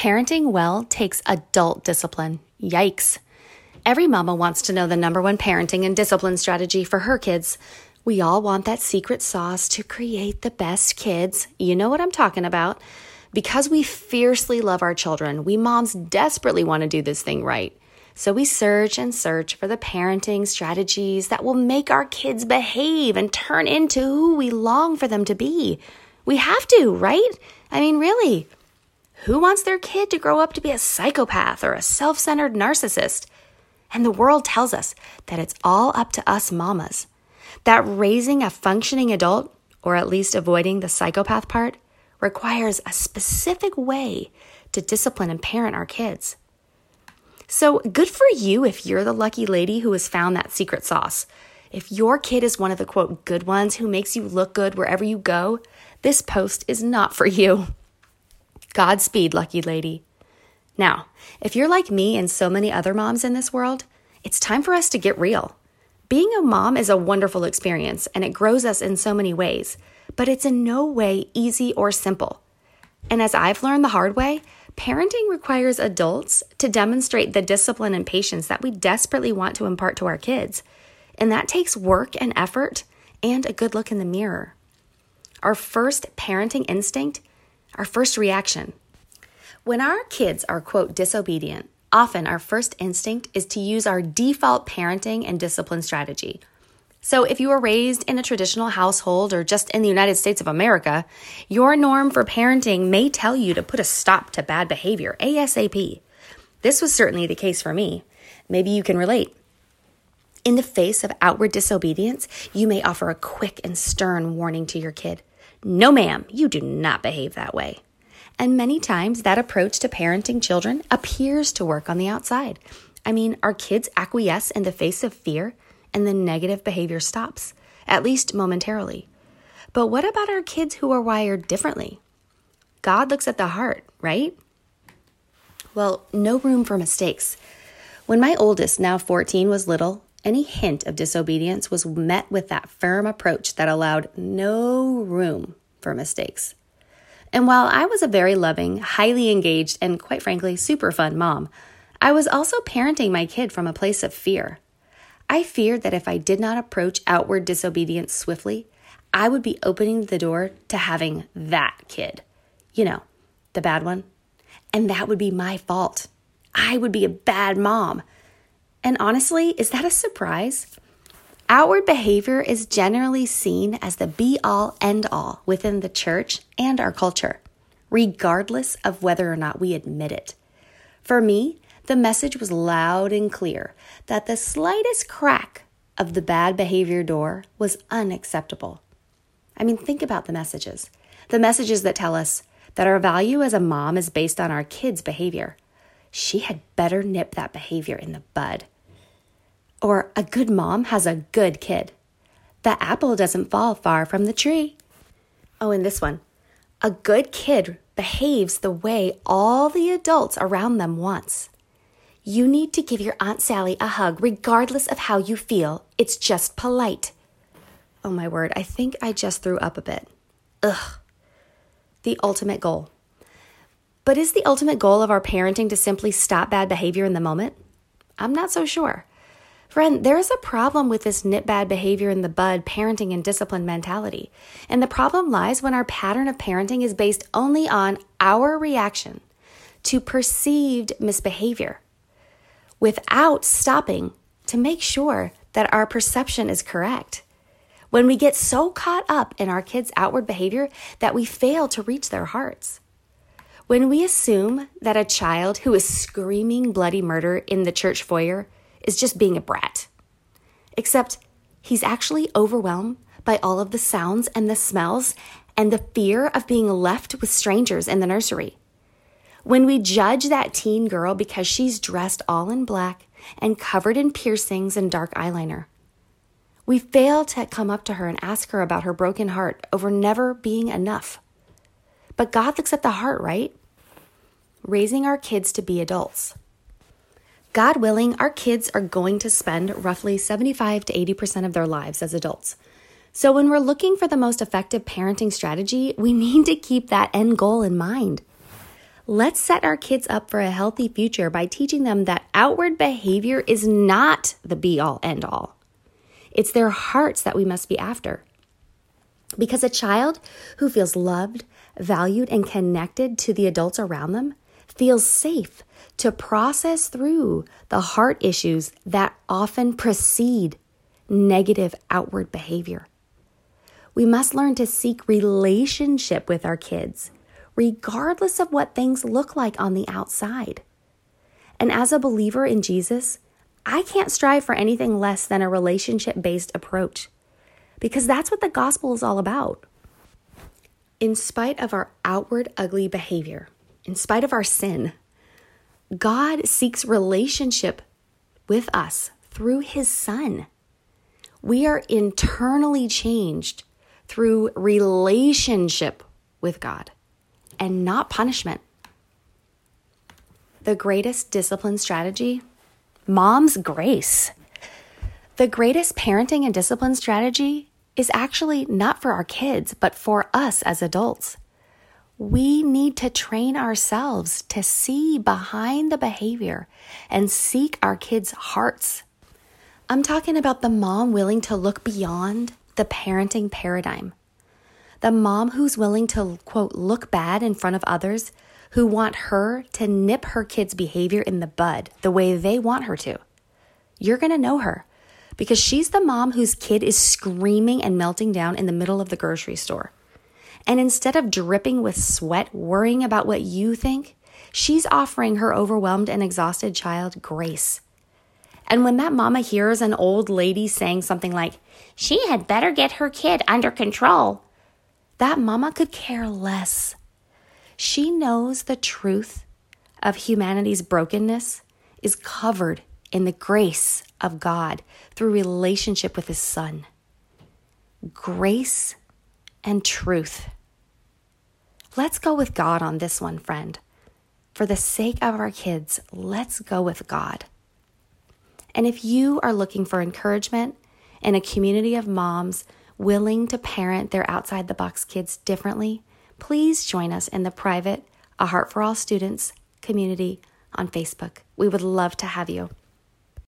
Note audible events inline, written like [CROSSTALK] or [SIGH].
Parenting well takes adult discipline. Yikes. Every mama wants to know the number one parenting and discipline strategy for her kids. We all want that secret sauce to create the best kids. You know what I'm talking about. Because we fiercely love our children, we moms desperately want to do this thing right. So we search and search for the parenting strategies that will make our kids behave and turn into who we long for them to be. We have to, right? I mean, really. Who wants their kid to grow up to be a psychopath or a self centered narcissist? And the world tells us that it's all up to us mamas. That raising a functioning adult, or at least avoiding the psychopath part, requires a specific way to discipline and parent our kids. So good for you if you're the lucky lady who has found that secret sauce. If your kid is one of the quote good ones who makes you look good wherever you go, this post is not for you. Godspeed, lucky lady. Now, if you're like me and so many other moms in this world, it's time for us to get real. Being a mom is a wonderful experience and it grows us in so many ways, but it's in no way easy or simple. And as I've learned the hard way, parenting requires adults to demonstrate the discipline and patience that we desperately want to impart to our kids. And that takes work and effort and a good look in the mirror. Our first parenting instinct, our first reaction. When our kids are, quote, disobedient, often our first instinct is to use our default parenting and discipline strategy. So, if you were raised in a traditional household or just in the United States of America, your norm for parenting may tell you to put a stop to bad behavior ASAP. This was certainly the case for me. Maybe you can relate. In the face of outward disobedience, you may offer a quick and stern warning to your kid No, ma'am, you do not behave that way. And many times, that approach to parenting children appears to work on the outside. I mean, our kids acquiesce in the face of fear and the negative behavior stops, at least momentarily. But what about our kids who are wired differently? God looks at the heart, right? Well, no room for mistakes. When my oldest, now 14, was little, any hint of disobedience was met with that firm approach that allowed no room for mistakes. And while I was a very loving, highly engaged, and quite frankly, super fun mom, I was also parenting my kid from a place of fear. I feared that if I did not approach outward disobedience swiftly, I would be opening the door to having that kid. You know, the bad one. And that would be my fault. I would be a bad mom. And honestly, is that a surprise? Outward behavior is generally seen as the be all end all within the church and our culture, regardless of whether or not we admit it. For me, the message was loud and clear that the slightest crack of the bad behavior door was unacceptable. I mean, think about the messages. The messages that tell us that our value as a mom is based on our kids' behavior. She had better nip that behavior in the bud. Or a good mom has a good kid. The apple doesn't fall far from the tree. Oh, and this one. A good kid behaves the way all the adults around them wants. You need to give your Aunt Sally a hug regardless of how you feel. It's just polite. Oh my word, I think I just threw up a bit. Ugh. The ultimate goal. But is the ultimate goal of our parenting to simply stop bad behavior in the moment? I'm not so sure. Friend, there is a problem with this nip bad behavior in the bud parenting and discipline mentality. And the problem lies when our pattern of parenting is based only on our reaction to perceived misbehavior without stopping to make sure that our perception is correct. When we get so caught up in our kids' outward behavior that we fail to reach their hearts. When we assume that a child who is screaming bloody murder in the church foyer is just being a brat, except he's actually overwhelmed by all of the sounds and the smells and the fear of being left with strangers in the nursery. When we judge that teen girl because she's dressed all in black and covered in piercings and dark eyeliner, we fail to come up to her and ask her about her broken heart over never being enough. But God looks at the heart, right? Raising our kids to be adults. God willing, our kids are going to spend roughly 75 to 80% of their lives as adults. So when we're looking for the most effective parenting strategy, we [LAUGHS] need to keep that end goal in mind. Let's set our kids up for a healthy future by teaching them that outward behavior is not the be all end all. It's their hearts that we must be after. Because a child who feels loved, valued, and connected to the adults around them feels safe to process through the heart issues that often precede negative outward behavior. We must learn to seek relationship with our kids, regardless of what things look like on the outside. And as a believer in Jesus, I can't strive for anything less than a relationship based approach because that's what the gospel is all about. In spite of our outward ugly behavior, in spite of our sin, God seeks relationship with us through his son. We are internally changed through relationship with God and not punishment. The greatest discipline strategy mom's grace. The greatest parenting and discipline strategy is actually not for our kids, but for us as adults we need to train ourselves to see behind the behavior and seek our kids' hearts. I'm talking about the mom willing to look beyond the parenting paradigm. The mom who's willing to, quote, look bad in front of others who want her to nip her kid's behavior in the bud the way they want her to. You're going to know her because she's the mom whose kid is screaming and melting down in the middle of the grocery store. And instead of dripping with sweat, worrying about what you think, she's offering her overwhelmed and exhausted child grace. And when that mama hears an old lady saying something like, she had better get her kid under control, that mama could care less. She knows the truth of humanity's brokenness is covered in the grace of God through relationship with His Son. Grace and truth. Let's go with God on this one, friend. For the sake of our kids, let's go with God. And if you are looking for encouragement in a community of moms willing to parent their outside the box kids differently, please join us in the private A Heart for All Students community on Facebook. We would love to have you.